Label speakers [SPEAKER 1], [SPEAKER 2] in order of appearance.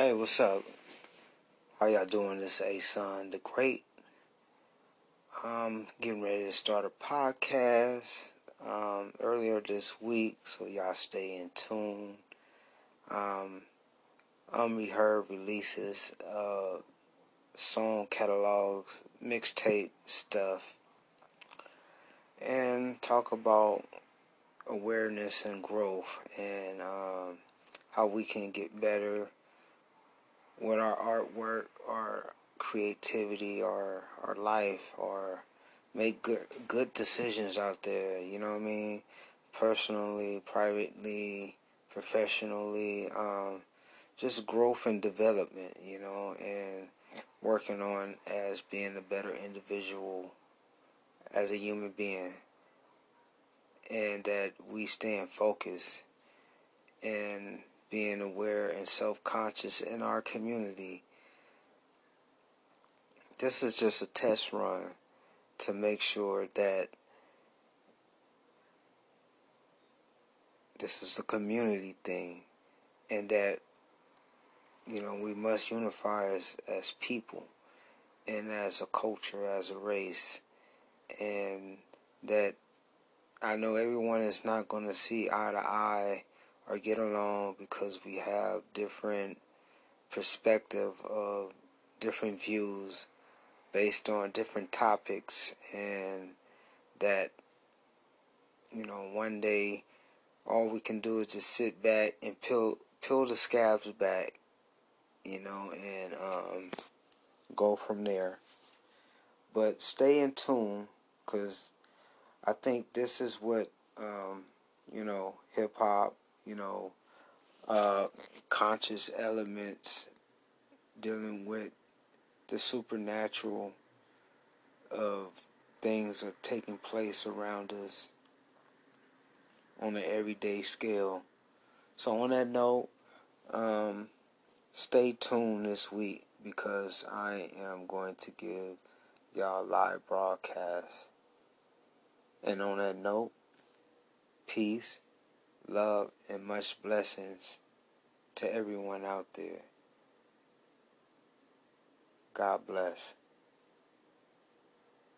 [SPEAKER 1] Hey, what's up? How y'all doing? This is A Son the Great. I'm getting ready to start a podcast um, earlier this week, so y'all stay in tune. Um, Unreheard releases song catalogs, mixtape stuff, and talk about awareness and growth and um, how we can get better with our artwork, our creativity, our our life, or make good good decisions out there. You know what I mean? Personally, privately, professionally, um, just growth and development. You know, and working on as being a better individual as a human being, and that we stay in focus and being aware and self conscious in our community. This is just a test run to make sure that this is a community thing and that you know we must unify as as people and as a culture as a race and that I know everyone is not going to see eye to eye or get along because we have different perspective of different views based on different topics and that you know one day all we can do is just sit back and peel peel the scabs back you know and um, go from there. But stay in tune because i think this is what um, you know hip hop you know, uh, conscious elements dealing with the supernatural of things are taking place around us on an everyday scale. So, on that note, um, stay tuned this week because I am going to give y'all live broadcast. And on that note, peace love, and much blessings to everyone out there. God bless.